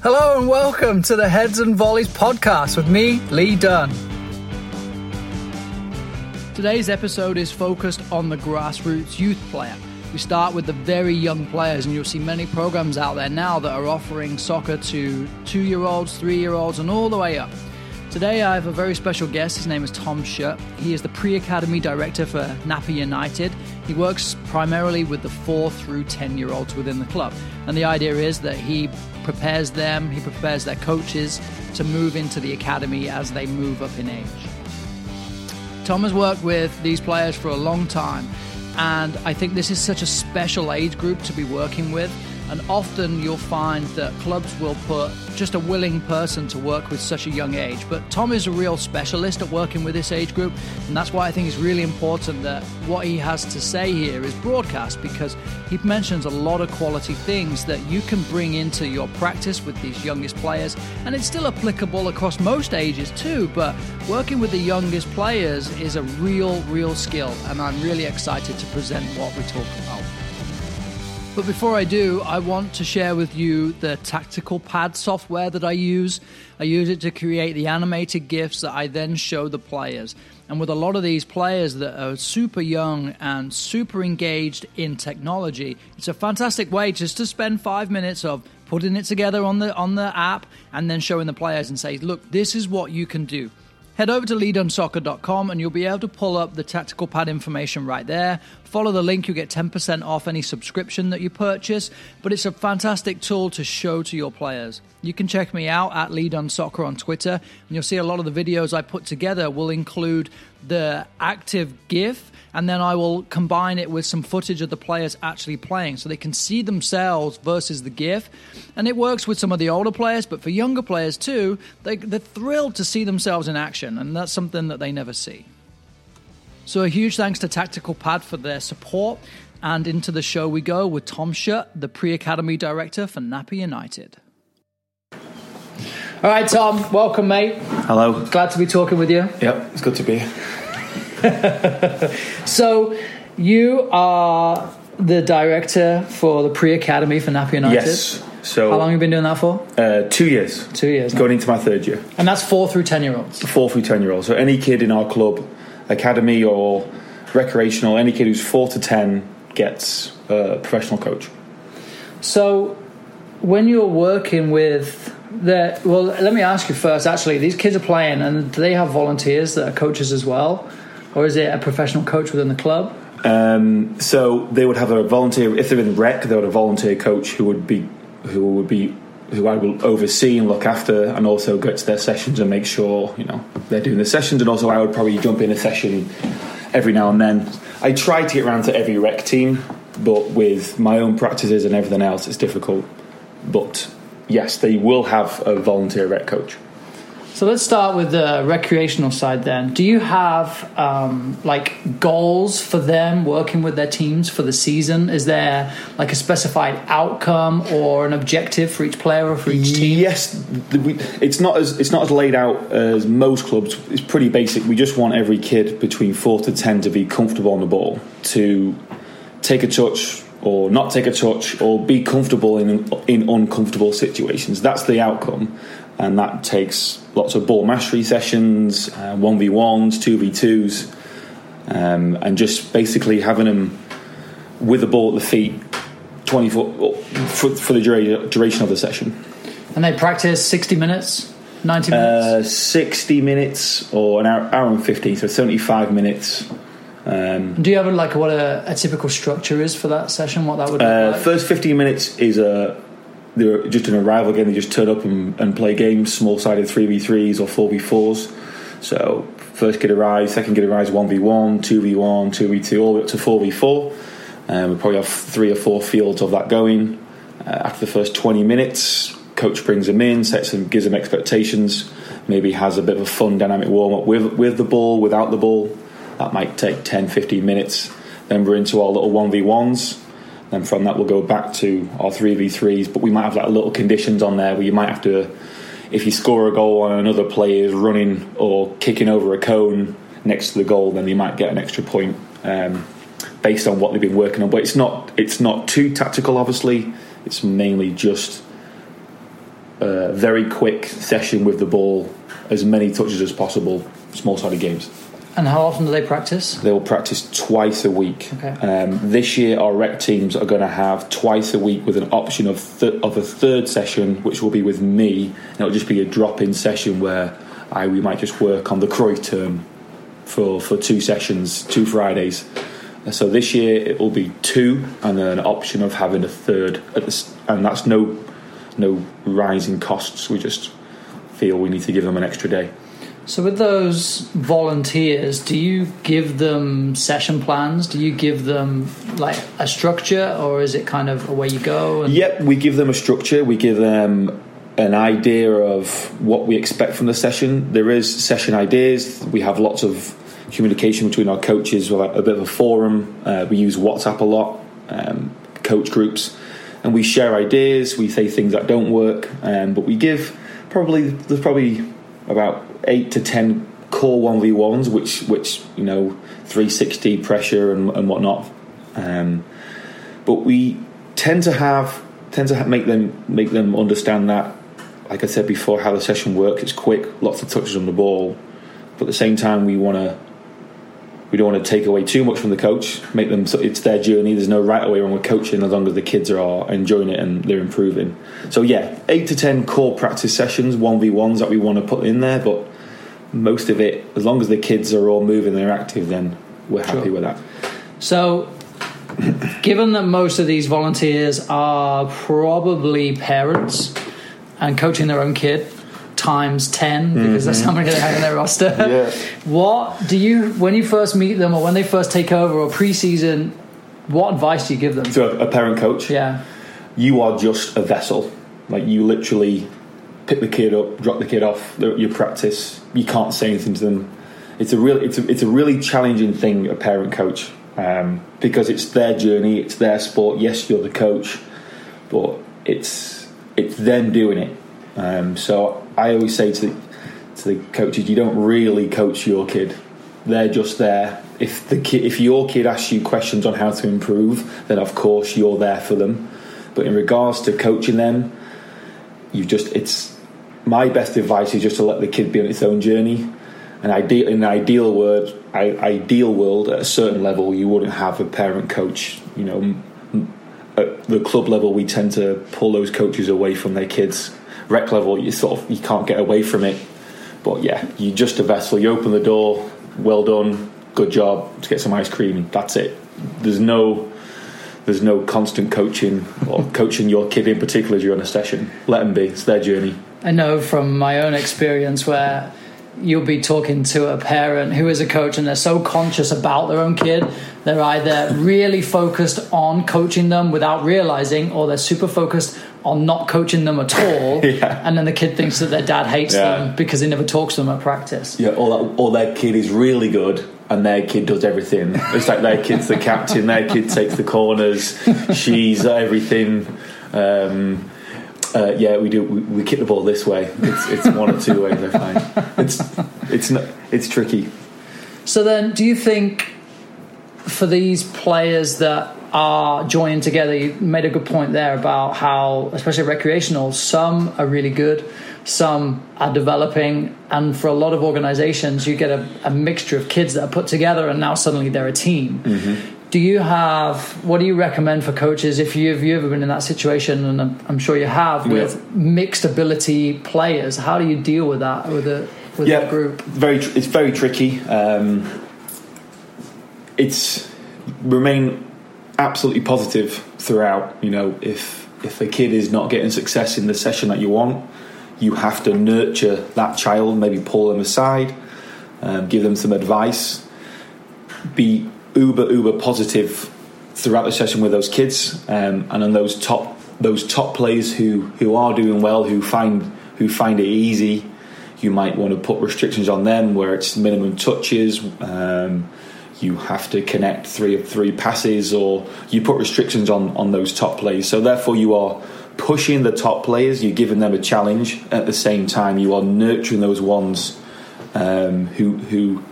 Hello and welcome to the Heads and Volleys podcast with me, Lee Dunn. Today's episode is focused on the grassroots youth player. We start with the very young players, and you'll see many programs out there now that are offering soccer to two year olds, three year olds, and all the way up. Today, I have a very special guest. His name is Tom Schutt. He is the pre academy director for Napa United. He works primarily with the four through 10 year olds within the club. And the idea is that he prepares them, he prepares their coaches to move into the academy as they move up in age. Tom has worked with these players for a long time, and I think this is such a special age group to be working with and often you'll find that clubs will put just a willing person to work with such a young age. But Tom is a real specialist at working with this age group, and that's why I think it's really important that what he has to say here is broadcast because he mentions a lot of quality things that you can bring into your practice with these youngest players, and it's still applicable across most ages too. But working with the youngest players is a real, real skill, and I'm really excited to present what we talk about. But before I do, I want to share with you the tactical pad software that I use. I use it to create the animated GIFs that I then show the players. And with a lot of these players that are super young and super engaged in technology, it's a fantastic way just to spend five minutes of putting it together on the on the app and then showing the players and say, look, this is what you can do. Head over to leedunnsoccer.com and you'll be able to pull up the tactical pad information right there. Follow the link, you'll get 10% off any subscription that you purchase. But it's a fantastic tool to show to your players. You can check me out at Lee Dunn Soccer on Twitter, and you'll see a lot of the videos I put together will include the active GIF, and then I will combine it with some footage of the players actually playing so they can see themselves versus the GIF. And it works with some of the older players, but for younger players too, they, they're thrilled to see themselves in action, and that's something that they never see. So, a huge thanks to Tactical Pad for their support. And into the show we go with Tom Schutt, the pre academy director for Napa United. All right, Tom, welcome, mate. Hello. Glad to be talking with you. Yep, it's good to be here. So, you are the director for the pre academy for Napa United. Yes. So, How long have you been doing that for? uh, two years. Two years. now. Going into my third year. And that's four through 10 year olds. Four through 10 year olds. So, any kid in our club, academy or recreational, any kid who's four to 10 gets a professional coach. So, when you're working with the well, let me ask you first. Actually, these kids are playing, and do they have volunteers that are coaches as well, or is it a professional coach within the club? Um, so, they would have a volunteer, if they're in rec, they would have a volunteer coach who would be, who would be, who I will oversee and look after, and also go to their sessions and make sure you know they're doing the sessions. And also, I would probably jump in a session every now and then. I try to get around to every rec team, but with my own practices and everything else, it's difficult. But yes, they will have a volunteer rec coach. So let's start with the recreational side. Then, do you have um, like goals for them working with their teams for the season? Is there like a specified outcome or an objective for each player or for each team? Yes, it's not as it's not as laid out as most clubs. It's pretty basic. We just want every kid between four to ten to be comfortable on the ball, to take a touch or not take a touch, or be comfortable in in uncomfortable situations. That's the outcome, and that takes lots of ball mastery sessions, uh, one v ones, two v twos, um, and just basically having them with the ball at the feet. 24 for, for the dura- duration of the session. And they practice sixty minutes, ninety minutes. Uh, 60 minutes or an hour, hour and 15, so 75 minutes. Um, do you have like what a, a typical structure is for that session? What that would uh, like? first 15 minutes is a they're just an arrival game. They just turn up and, and play games, small sided 3v3s or 4v4s. So, first kid arrives, second kid arrives 1v1, 2v1, 2v2, all the way up to 4v4. Um, we probably have three or four fields of that going. Uh, after the first 20 minutes, coach brings them in, sets them, gives them expectations, maybe has a bit of a fun dynamic warm up with, with the ball, without the ball. That might take 10, 15 minutes. Then we're into our little 1v1s. Then from that, we'll go back to our 3v3s, but we might have like little conditions on there where you might have to, if you score a goal and another player is running or kicking over a cone next to the goal, then you might get an extra point um, based on what they've been working on. But it's not it's not too tactical, obviously. It's mainly just a very quick session with the ball, as many touches as possible, small sided games. And how often do they practice? They will practice twice a week. Okay. Um, this year, our rec teams are going to have twice a week with an option of th- of a third session, which will be with me. And it'll just be a drop in session where I we might just work on the Cruyff turn for for two sessions, two Fridays. So this year it will be two, and then an option of having a third, at the, and that's no no rising costs. We just feel we need to give them an extra day. So, with those volunteers, do you give them session plans? Do you give them like a structure, or is it kind of away you go? And Yep, we give them a structure. We give them an idea of what we expect from the session. There is session ideas. We have lots of communication between our coaches. We have a bit of a forum. Uh, we use WhatsApp a lot, um, coach groups, and we share ideas. We say things that don't work, um, but we give probably there's probably about eight to ten core one v ones, which which you know 360 pressure and, and whatnot. Um, but we tend to have tend to make them make them understand that like I said before how the session works. It's quick lots of touches on the ball. But at the same time we want to we don't want to take away too much from the coach make them so it's their journey. There's no right way wrong with coaching as long as the kids are enjoying it and they're improving. So yeah 8 to 10 core practice sessions 1v1s that we want to put in there but most of it as long as the kids are all moving they're active then we're happy Sure. with that So, given that most of these volunteers are probably parents and coaching their own kid times 10 because that's how mm-hmm. many they have in their roster. Yeah. What do you, when you first meet them or when they first take over or preseason, what advice do you give them? to a, a parent coach Yeah. you are just a vessel. Like you literally pick the kid up, drop the kid off. Your practice, you can't say anything to them. It's a really, it's a, it's a really challenging thing, a parent coach, um, because it's their journey, it's their sport. Yes, you're the coach, but it's it's them doing it. Um, so I always say to the, to the coaches, you don't really coach your kid. They're just there. If the kid, if your kid asks you questions on how to improve, then of course you're there for them. But in regards to coaching them, you've just it's my best advice is just to let the kid be on its own journey. And ideal in an ideal word, I, ideal world at a certain level, you wouldn't have a parent coach. You know, at the club level, we tend to pull those coaches away from their kids. Rec level, you sort of you can't get away from it. But yeah, you're just a vessel. You open the door. Well done. Good job. Let's get some ice cream. That's it. There's no there's no constant coaching or coaching your kid in particular as you're on a session. Let them be. It's their journey. I know from my own experience where you'll be talking to a parent who is a coach and they're so conscious about their own kid, they're either really focused on coaching them without realizing, or they're super focused on not coaching them at all. Yeah. And then the kid thinks that their dad hates Yeah. them because he never talks to them at practice. Yeah, or, that, or their kid is really good and their kid does everything. It's like their kid's the captain, their kid takes the corners, she's everything. Um, uh, yeah, we do. We, we kick the ball this way. It's, it's one or two ways. I find it's it's not, it's tricky. So then, do you think for these players that are joining together, you made a good point there about how, especially recreational, some are really good, some are developing, and for a lot of organizations, you get a, a mixture of kids that are put together, and now suddenly they're a team. Do you have what do you recommend for coaches if you have you ever been in that situation and I'm, I'm sure you have with Yeah. mixed ability players how do you deal with that with a with yeah, that group Very, tr- it's very tricky. Um, it's remain absolutely positive throughout. You know, if if a kid is not getting success in the session that you want, you have to nurture that child. Maybe pull them aside, um, give them some advice. Be uber uber positive throughout the session with those kids, um, and on those top those top players who who are doing well, who find who find it easy. You might want to put restrictions on them where it's minimum touches. Um, you have to connect three of three passes, or you put restrictions on on those top players. So therefore, you are pushing the top players. You're giving them a challenge. At the same time, you are nurturing those ones um, who who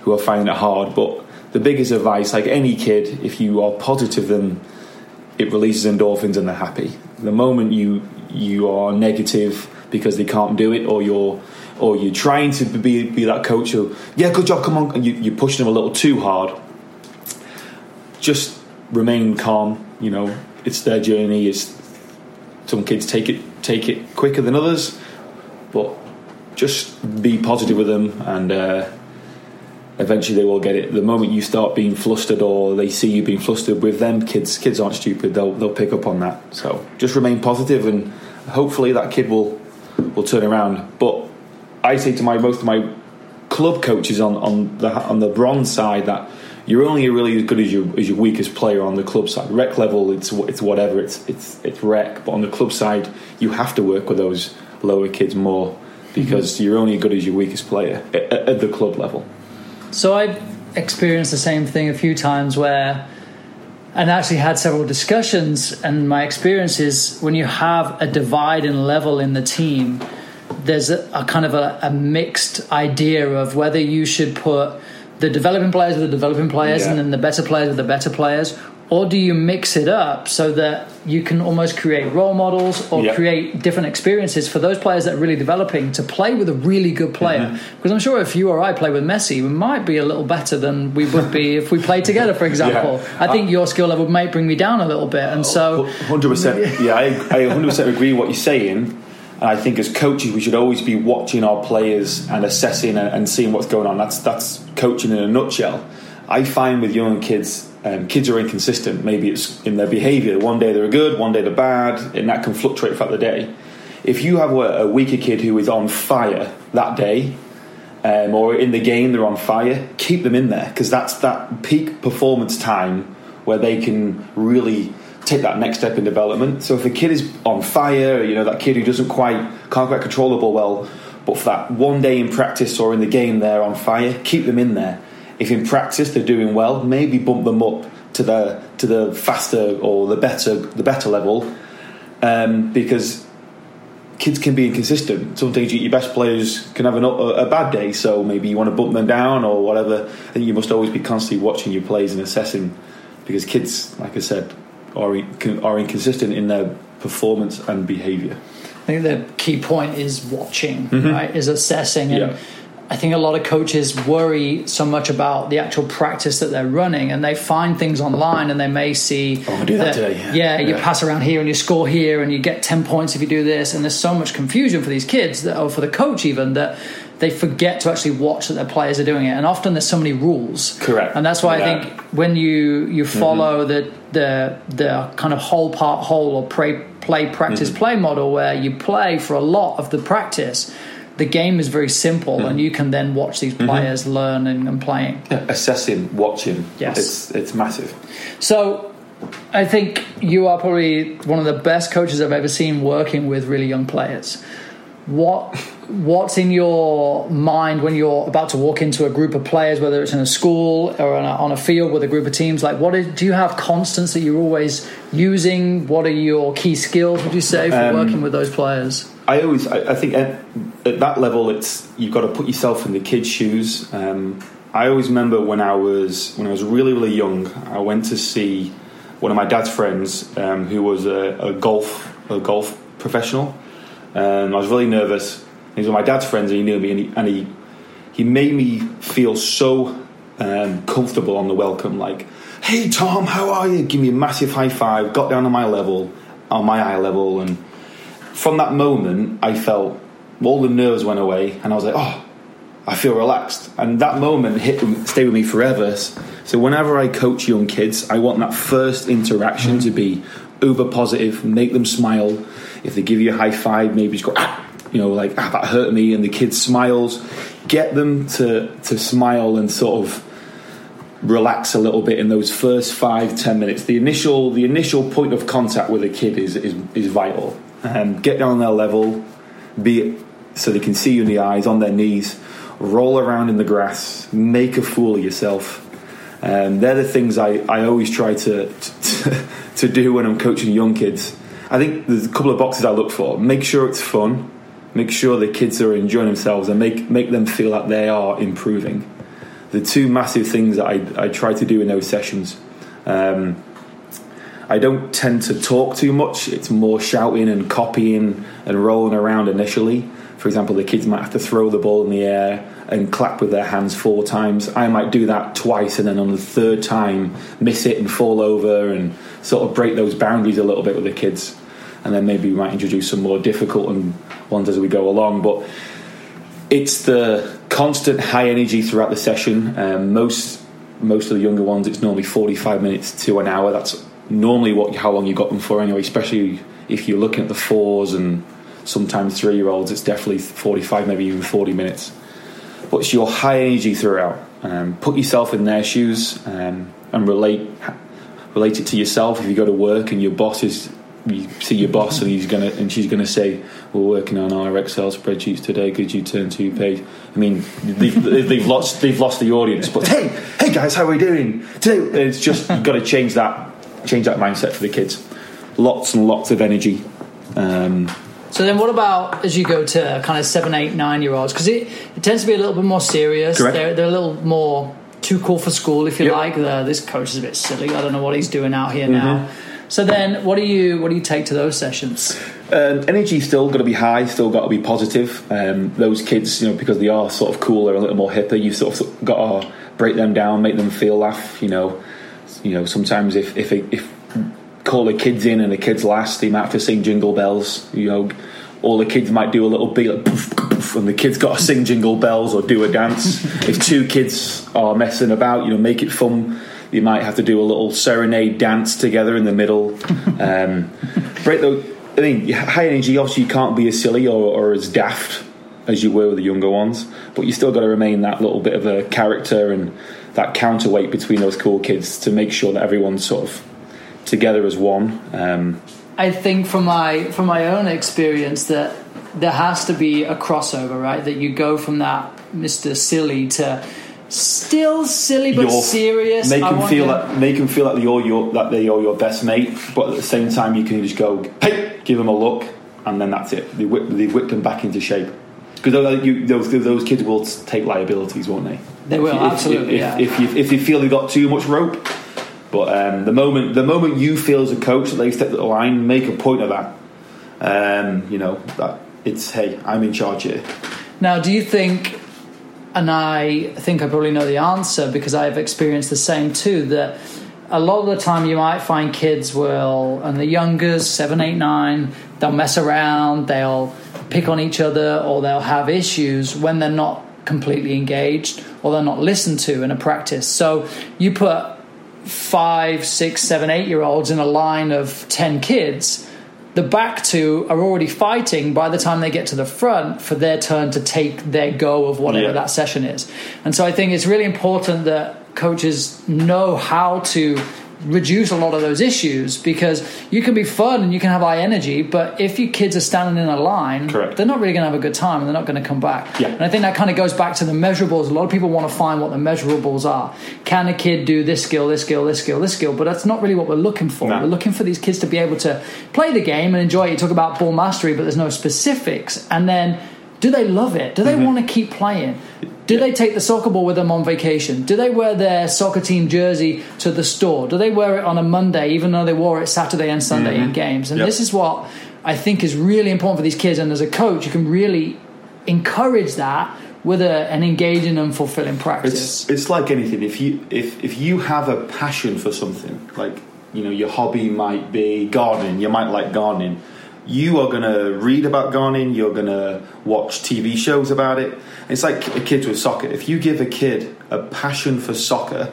who are finding it hard. But the biggest advice, like any kid, if you are positive, then it releases endorphins and they're happy. The moment you you are negative because they can't do it, or you're or you're trying to be be that coach who, yeah, good job, come on, and you, you're pushing them a little too hard. Just remain calm. You know, it's their journey. It's some kids take it take it quicker than others, but just be positive with them and. Uh, eventually they will get it. The moment you start being flustered or they see you being flustered with them, kids kids aren't stupid. They'll they'll pick up on that. So just remain positive and hopefully that kid will will turn around. But I say to my most of my club coaches on, on the on the bronze side that you're only really as good as your as your weakest player on the club side. Rec level, it's it's whatever. It's it's it's rec. But on the club side, you have to work with those lower kids more because mm-hmm. you're only as good as your weakest player at, at the club level. So I've experienced the same thing a few times where, and actually had several discussions. And my experience is when you have a divide in level in the team, there's a, a kind of a, a, mixed idea of whether you should put the developing players with the developing players yeah. and then the better players with the better players, or do you mix it up so that you can almost create role models or yep. create different experiences for those players that are really developing to play with a really good player mm-hmm. because i'm sure if you or i play with messi we might be a little better than we would be if we played together for example yeah. i think your skill level might bring me down a little bit and so 100% yeah i, I 100% agree with what you're saying and I think as coaches, we should always be watching our players and assessing and seeing what's going on. That's that's coaching in a nutshell. I find with young kids, um, kids are inconsistent. Maybe it's in their behaviour. One day they're good, one day they're bad, and that can fluctuate throughout the day. If you have a, a weaker kid who is on fire that day, um, or in the game they're on fire, keep them in there because that's that peak performance time where they can really take that next step in development. So if a kid is on fire, you know that kid who doesn't quite can't quite control the ball well, but for that one day in practice or in the game they're on fire, keep them in there if in practice they're doing well, maybe bump them up to the to the faster or the better the better level, um, because kids can be inconsistent. Sometimes your best players can have an, a, bad day, so maybe you want to bump them down or whatever. I think you must always be constantly watching your plays and assessing, because kids, like I said, are are inconsistent in their performance and behaviour. I think the key point is watching, mm-hmm. right? Is assessing and. Yeah I think a lot of coaches worry so much about the actual practice that they're running, and they find things online, and they may see. Oh, I do that, today. Yeah. Yeah, you pass around here, and you score here, and you get ten points if you do this, and there's so much confusion for these kids, that, or for the coach even, that they forget to actually watch that their players are doing it, and often there's so many rules. Correct. And that's why yeah. I think when you you mm-hmm. follow mm-hmm. the the the kind of whole part whole or play play practice mm-hmm. play model, where you play for a lot of the practice the game is very simple, mm. and you can then watch these mm-hmm. players mm-hmm. learning and playing. Yeah, assessing, watching. Yes, it's it's massive. So, I think you are probably one of the best coaches I've ever seen working with really young players. What what's in your mind when you're about to walk into a group of players, whether it's in a school or on a, on a field with a group of teams? Like, what is, do you have constants that you're always using? What are your key skills? Would you say for um, working with those players? I always, I, I think at, at, that level, it's you've got to put yourself in the kid's shoes. Um, I always remember when I was when I was really really young, I went to see one of my dad's friends um, who was a, a, golf a golf professional. Um, I was really nervous. He was one of my dad's friends, and he knew me, and he and he, he made me feel so um, comfortable on the welcome. Like, "Hey Tom, how are you?" Give me a massive high five. Got down on my level, on my eye level, and from that moment, I felt all the nerves went away, and I was like, oh, I feel relaxed. And that moment hit stay with me forever. So whenever I coach young kids, I want that first interaction to be uber positive, make them smile. If they give you a high five, maybe just go, ah, you know, like ah, that hurt me, and the kid smiles. Get them to to smile and sort of relax a little bit in those first five ten minutes. The initial the initial point of contact with a kid is is, is vital um, get down on their level, be so they can see you in the eyes, on their knees, roll around in the grass, make a fool of yourself. Um, they're the things I, I always try to, to, to do when I'm coaching young kids. I think there's a couple of boxes I look for. Make sure it's fun. Make sure the kids are enjoying themselves and make, make them feel like they are improving. The two massive things that I, I try to do in those sessions. Um, I don't tend to talk too much. It's more shouting and copying and rolling around initially. For example, the kids might have to throw the ball in the air and clap with their hands four times. I might do that twice, and then on the third time, miss it and fall over and sort of break those boundaries a little bit with the kids. And then maybe we might introduce some more difficult ones as we go along. But it's the constant high energy throughout the session. Um, most most of the younger ones, it's normally 45 minutes to an hour. That's normally what how long you got them for anyway. Especially if you're looking at the fours and sometimes three year olds, it's definitely 45, maybe even 40 minutes. But it's your high energy throughout. Um, put yourself in their shoes um, and relate relate it to yourself. If you go to work and your boss is you see your boss and he's gonna and she's gonna say we're working on our Excel spreadsheets today. Could you turn to page? I mean, they've, they've lost they've lost the audience. But hey, hey guys, how are we doing today? It's just you've got to change that change that mindset for the kids. Lots and lots of energy. Um, so then, what about as you go to kind of seven, eight, nine year olds? Because it, it tends to be a little bit more serious. Correct. They're, they're a little more too cool for school, if you yep. like. The, this coach is a bit silly. I don't know what he's doing out here mm-hmm. now. So then, what do you what do you take to those sessions? Um, energy still got to be high, still got to be positive. Um, those kids, you know, because they are sort of cooler, a little more hipper. You sort of got to break them down, make them feel laugh. You know, you know. Sometimes if if if call the kids in and the kids last, they might have to sing Jingle Bells. You know, all the kids might do a little beat like poof, poof, and the kids got to sing Jingle Bells or do a dance. if two kids are messing about, you know, make it fun you might have to do a little serenade dance together in the middle. Um, break the. I mean, high energy. Obviously, you can't be as silly or, or as daft as you were with the younger ones, but you still got to remain that little bit of a character and that counterweight between those cool kids to make sure that everyone's sort of together as one. Um, I think from my from my own experience that there has to be a crossover, right? That you go from that Mr. Silly to still silly but you're, serious. Make them feel that make them feel like you're your that they're your best mate, but at the same time you can just go, hey, give them a look, and then that's it. They whip, they whip them back into shape because those those kids will take liabilities, won't they? They will if, absolutely. If, yeah. if, you, if you feel they've got too much rope, but um, the moment the moment you feel as a coach that they step the line, make a point of that. Um, you know that it's hey, I'm in charge here. Now, do you think and I think I probably know the answer because I've experienced the same too. That a lot of the time you might find kids will, and the youngers, seven, eight, nine, they'll mess around, they'll pick on each other, or they'll have issues when they're not completely engaged or they're not listened to in a practice. So you put five, six, seven, eight year olds in a line of 10 kids the back two are already fighting by the time they get to the front for their turn to take their go of whatever yeah. that session is. And so I think it's really important that coaches know how to reduce a lot of those issues because you can be fun and you can have high energy, but if your kids are standing in a line, Correct. they're not really going to have a good time and they're not going to come back. Yeah. And I think that kind of goes back to the measurables. A lot of people want to find what the measurables are. Can a kid do this skill, this skill, this skill, this skill? But that's not really what we're looking for. No. We're looking for these kids to be able to play the game and enjoy it. You talk about ball mastery, but there's no specifics. And then do they love it? Do they mm-hmm. want to keep playing? Do they take the soccer ball with them on vacation? Do they wear their soccer team jersey to the store? Do they wear it on a Monday, even though they wore it Saturday and Sunday mm-hmm. in games? And yep. this is what I think is really important for these kids. And as a coach, you can really encourage that with a, an engaging and fulfilling practice. It's, it's like anything. If you if if you have a passion for something, like you know, your hobby might be gardening. You might like gardening you are going to read about gardening, you're going to watch TV shows about it. It's like a kid with soccer. If you give a kid a passion for soccer,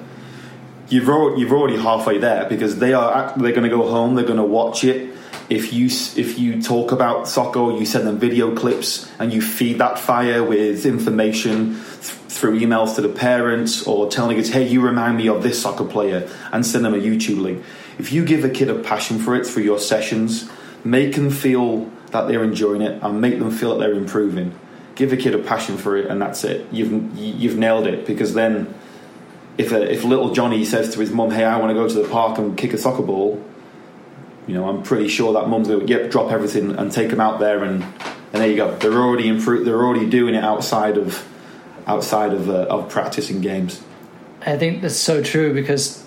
you've already, you've already halfway there because they are they're going to go home, they're going to watch it. If you if you talk about soccer, you send them video clips and you feed that fire with information th- through emails to the parents or telling kids, "Hey, you remind me of this soccer player," and send them a YouTube link. If you give a kid a passion for it through your sessions, make them feel that they're enjoying it and make them feel that they're improving. Give a kid a passion for it, and that's it. You've you've nailed it because then, if a, if little Johnny says to his mum, "Hey, I want to go to the park and kick a soccer ball," you know, I'm pretty sure that mum's going to yep, drop everything and take him out there, and and there you go. They're already impro- They're already doing it outside of outside of uh, of practicing games. I think that's so true because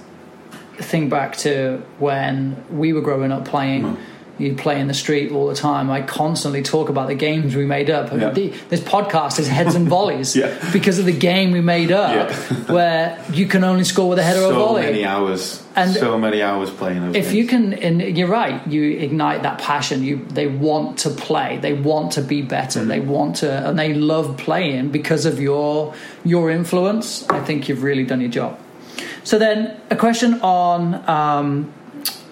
think back to when we were growing up playing. Mm. You play in the street all the time. I constantly talk about the games we made up. Yeah. The- This podcast is heads and volleys Yeah. because of the game we made up, Yeah. where you can only score with a header or so volley. many hours, And so many hours playing if games. you can and you're right you ignite that passion you they want to play they want to be better Mm-hmm. they want to and they love playing because of your your influence i think you've really done your job so then a question on um,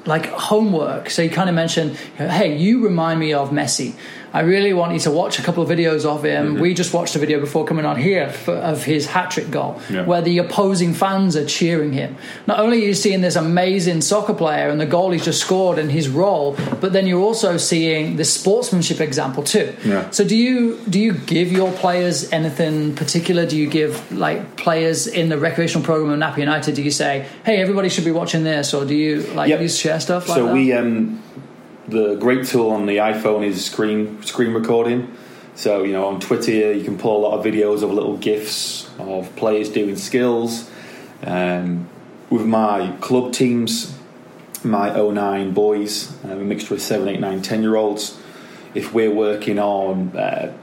like homework. So you kind of mentioned hey you remind me of messi I really want you to watch a couple of videos of him. Mm-hmm. We just watched a video before coming on here for, of his hat trick goal, Yeah. where the opposing fans are cheering him. Not only are you seeing this amazing soccer player and the goal he's just scored and his role, but then you're also seeing the sportsmanship example too. Yeah. So do you do you give your players anything particular? Do you give like players in the recreational program of Napa United? Do you say, hey, everybody should be watching this, or do you like Yep. you share stuff like so that? we um, the great tool on the iPhone is screen screen recording. So you know on Twitter you can pull a lot of videos of little gifs of players doing skills. Um, with my club teams, my 09 boys, uh, mixture of 7, 8, 9, 10 year olds. If we're working on uh,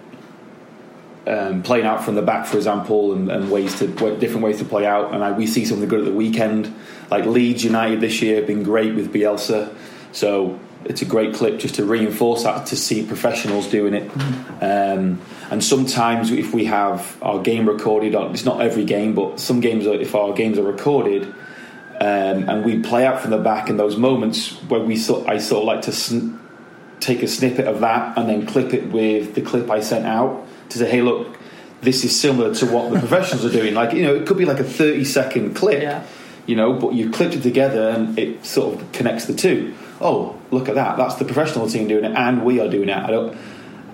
um, playing out from the back, for example, and, and ways to different ways to play out. And I, we see something good at the weekend, like Leeds United this year have been great with Bielsa. So it's a great clip just to reinforce that to see professionals doing it. Um, and sometimes if we have our game recorded, it's not every game, but some games, are, if our games are recorded. Um, and we play out from the back in those moments where we sort, I sort of like to sn- take a snippet of that and then clip it with the clip I sent out to say, hey, look, this is similar to what the professionals are doing. Like, you know, it could be like a 30 second clip, Yeah. You know, but you've clipped it together and it sort of connects the two. Oh, look at that. That's the professional team doing it and we are doing it. I don't,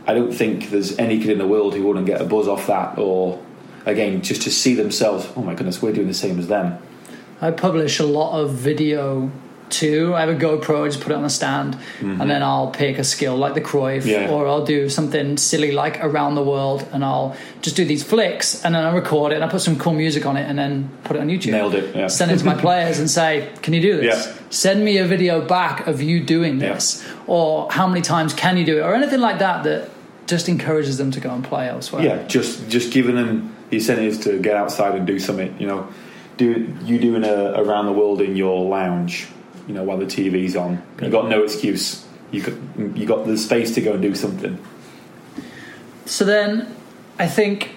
I don't think there's any kid in the world who wouldn't get a buzz off that or, again, just to see themselves, oh my goodness, we're doing the same as them. I publish a lot of video too. I have a GoPro, I just put it on the stand, and then I'll pick a skill like the Cruyff, Mm-hmm. Yeah. or I'll do something silly like around the world, and I'll just do these flicks, and then I record it, and I put some cool music on it, and then put it on YouTube. Nailed it, yeah. Send it to my players and say, "Can you do this? Yeah. Send me a video back of you doing this, or how many times can you do it, or anything like that that just encourages them to go and play elsewhere." Yeah, just just giving them the incentives to get outside and do something. You know, do you doing a around the world in your lounge? You know, while the TV's on, you got no excuse. You you got the space to go and do something. So then, I think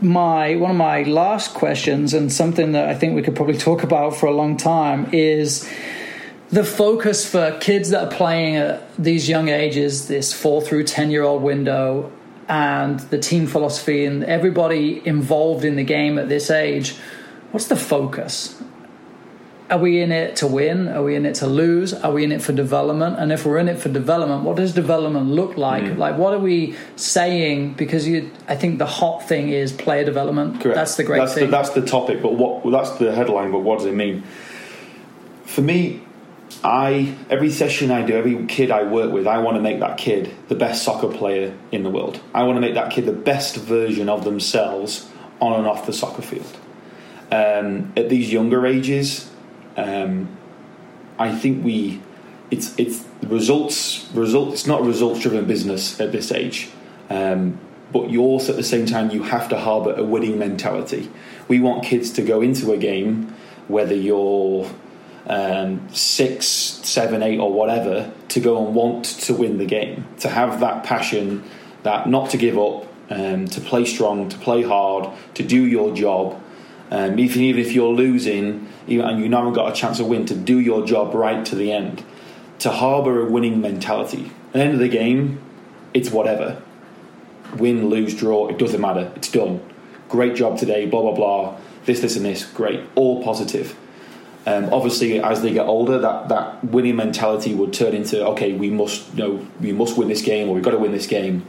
my one of my last questions, and something that I think we could probably talk about for a long time, is the focus for kids that are playing at these young ages, this four through ten year old window, and the team philosophy, and everybody involved in the game at this age. What's the focus? Are we in it to win? Are we in it to lose? Are we in it for development? And if we're in it for development, what does development look like? Mm. Like, what are we saying? Because you, I think the hot thing is player development. Correct. That's the great that's thing. The, that's the topic, but what well, that's the headline. But what does it mean? For me, I every session I do, every kid I work with, I want to make that kid the best soccer player in the world. I want to make that kid the best version of themselves on and off the soccer field. Um, at these younger ages, um, I think we it's it's results result. It's not a results driven business at this age. Um, but you also at the same time you have to harbour a winning mentality. We want kids to go into a game, whether you're um, six, seven, eight, or whatever, to go and want to win the game, to have that passion, that not to give up, um, to play strong, to play hard, to do your job. Um, even even if you're losing and you haven't got a chance to win, to do your job right to the end, to harbour a winning mentality. At the end of the game, it's whatever win, lose, draw, it doesn't matter. It's done. Great job today, blah, blah, blah. This, this, and this. Great. All positive. Um, obviously, as they get older, that, that winning mentality would turn into okay, we must you know we must win this game or we've got to win this game.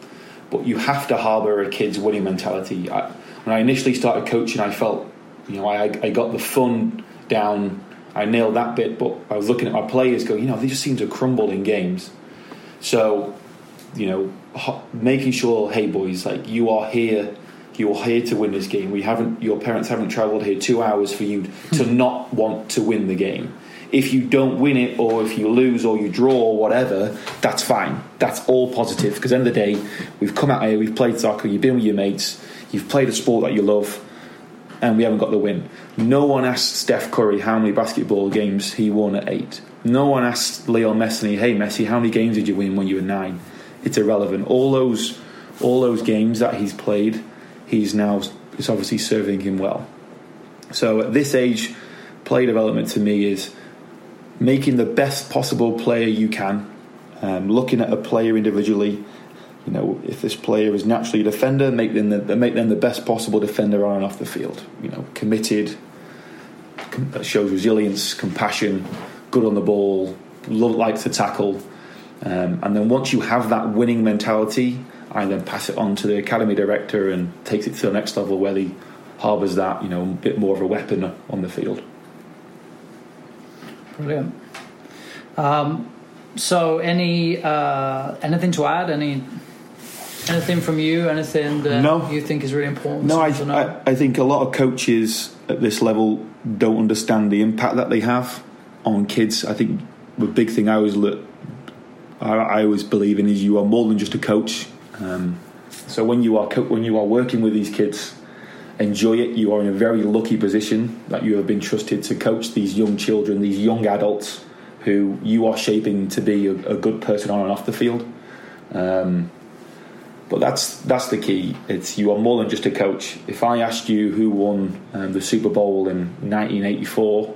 But you have to harbour a kid's winning mentality. I, when I initially started coaching, I felt you know I, I got the fun down. I nailed that bit, but I was looking at my players, going, you know, they just seem to crumble in games. So you know, making sure, hey boys, like you are here, you're here to win this game. We haven't, your parents haven't travelled here two hours for you to hmm. not want to win the game. If you don't win it, or if you lose, or you draw, or whatever, that's fine. That's all positive because end of the day, we've come out here, we've played soccer, you've been with your mates, you've played a sport that you love, and we haven't got the win. No one asked Steph Curry how many basketball games he won at eight. No one asked Leo Messi, "Hey Messi, how many games did you win when you were nine? It's irrelevant. All those, all those games that he's played, he's now it's obviously serving him well. So at this age, play development to me is making the best possible player you can, um, looking at a player individually. You know, if this player is naturally a defender, make them the, make them the best possible defender on and off the field. You know, committed, com- shows resilience, compassion, good on the ball, love, likes to tackle. Um, and then once you have that winning mentality, I then pass it on to the academy director and takes it to the next level where he harbours that, you know, a bit more of a weapon on the field. Brilliant. Um, so, any uh, anything to add? Any anything from you? Anything that No. you think is really important? No, I? I, I think a lot of coaches at this level don't understand the impact that they have on kids. I think the big thing I always look, I, I always believe in is you are more than just a coach. Um, so when you are co- when you are working with these kids, enjoy it. You are in a very lucky position that you have been trusted to coach these young children, these young adults who you are shaping to be a, a good person on and off the field. Um, but that's that's the key. It's you are more than just a coach. If I asked you who won um, the Super Bowl in 1984,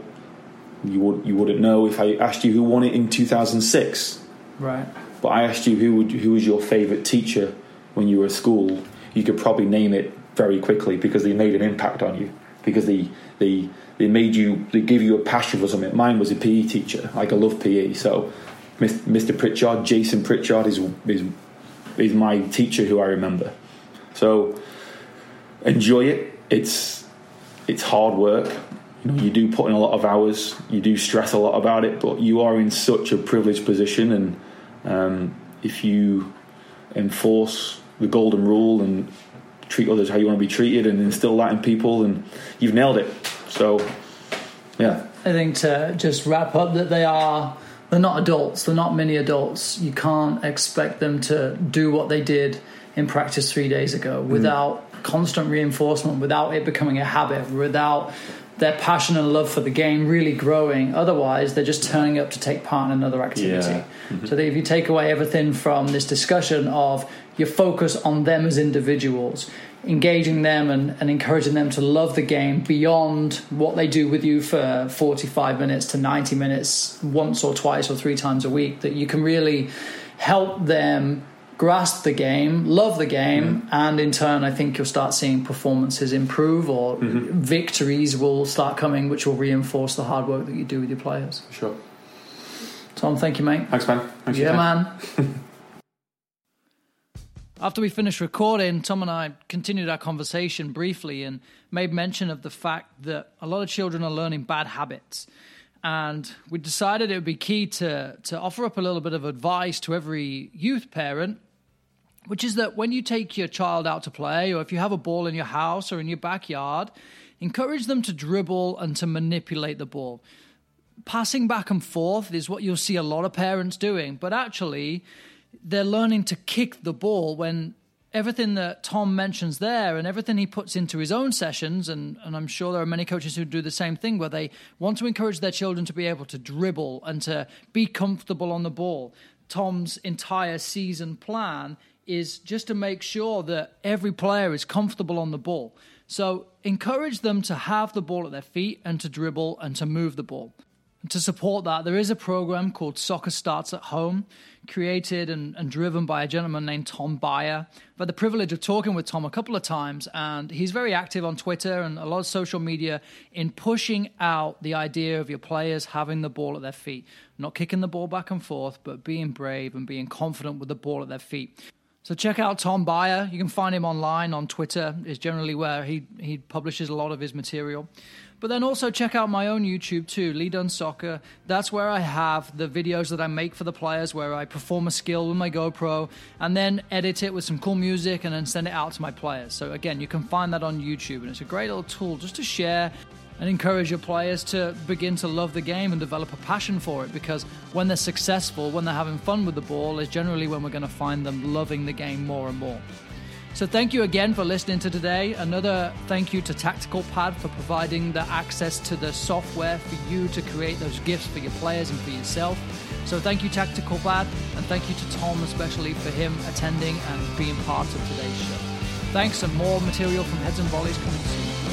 you would you wouldn't know. If I asked you who won it in 2006, right. but I asked you who would, who was your favourite teacher when you were at school, you could probably name it very quickly because they made an impact on you because they they they made you they give you a passion for something. Mine was a PE teacher. Like I love PE, so Mr. Pritchard, Jason Pritchard is is is my teacher who I remember. So enjoy it. It's it's hard work. You know, you do put in a lot of hours. You do stress a lot about it, but you are in such a privileged position, and um, if you enforce the golden rule and treat others how you want to be treated, and instill that in people, and you've nailed it. So, yeah, I think to just wrap up that they are they're not adults, they're not mini adults. You can't expect them to do what they did in practice three days ago mm. without constant reinforcement, without it becoming a habit, without their passion and love for the game really growing. Otherwise, they're just turning up to take part in another activity. Yeah. Mm-hmm. So that if you take away everything from this discussion of your focus on them as individuals, engaging them and, and encouraging them to love the game beyond what they do with you for 45 minutes to 90 minutes once or twice or three times a week, that you can really help them grasp the game, love the game, mm-hmm. and in turn, I think you'll start seeing performances improve or mm-hmm. victories will start coming, which will reinforce the hard work that you do with your players. sure. Tom, thank you, mate. Thanks, man. Thanks Yeah, man. After we finished recording, Tom and I continued our conversation briefly and made mention of the fact that a lot of children are learning bad habits. And we decided it would be key to, to offer up a little bit of advice to every youth parent, which is that when you take your child out to play, or if you have a ball in your house or in your backyard, encourage them to dribble and to manipulate the ball passing back and forth is what you'll see a lot of parents doing, but actually, they're learning to kick the ball when everything that Tom mentions there and everything he puts into his own sessions, and, and I'm sure there are many coaches who do the same thing where they want to encourage their children to be able to dribble and to be comfortable on the ball. Tom's entire season plan is just to make sure that every player is comfortable on the ball. So encourage them to have the ball at their feet and to dribble and to move the ball. To support that, there is a program called Soccer Starts at Home, created and, and driven by a gentleman named Tom Byer. I've had the privilege of talking with Tom a couple of times, and he's very active on Twitter and a lot of social media in pushing out the idea of your players having the ball at their feet, not kicking the ball back and forth, but being brave and being confident with the ball at their feet. So check out Tom Byer. You can find him online on Twitter. Is generally where he he publishes a lot of his material. But then also check out my own YouTube too, Lee Dunn Soccer. That's where I have the videos that I make for the players, where I perform a skill with my GoPro and then edit it with some cool music and then send it out to my players. So again, you can find that on YouTube, and it's a great little tool just to share and encourage your players to begin to love the game and develop a passion for it because when they're successful, when they're having fun with the ball, is generally when we're going to find them loving the game more and more. So, thank you again for listening to today. Another thank you to Tactical Pad for providing the access to the software for you to create those GIFs for your players and for yourself. So, thank you, Tactical Pad, and thank you to Tom, especially for him attending and being part of today's show. Thanks, and more material from Heads and Volleys coming soon.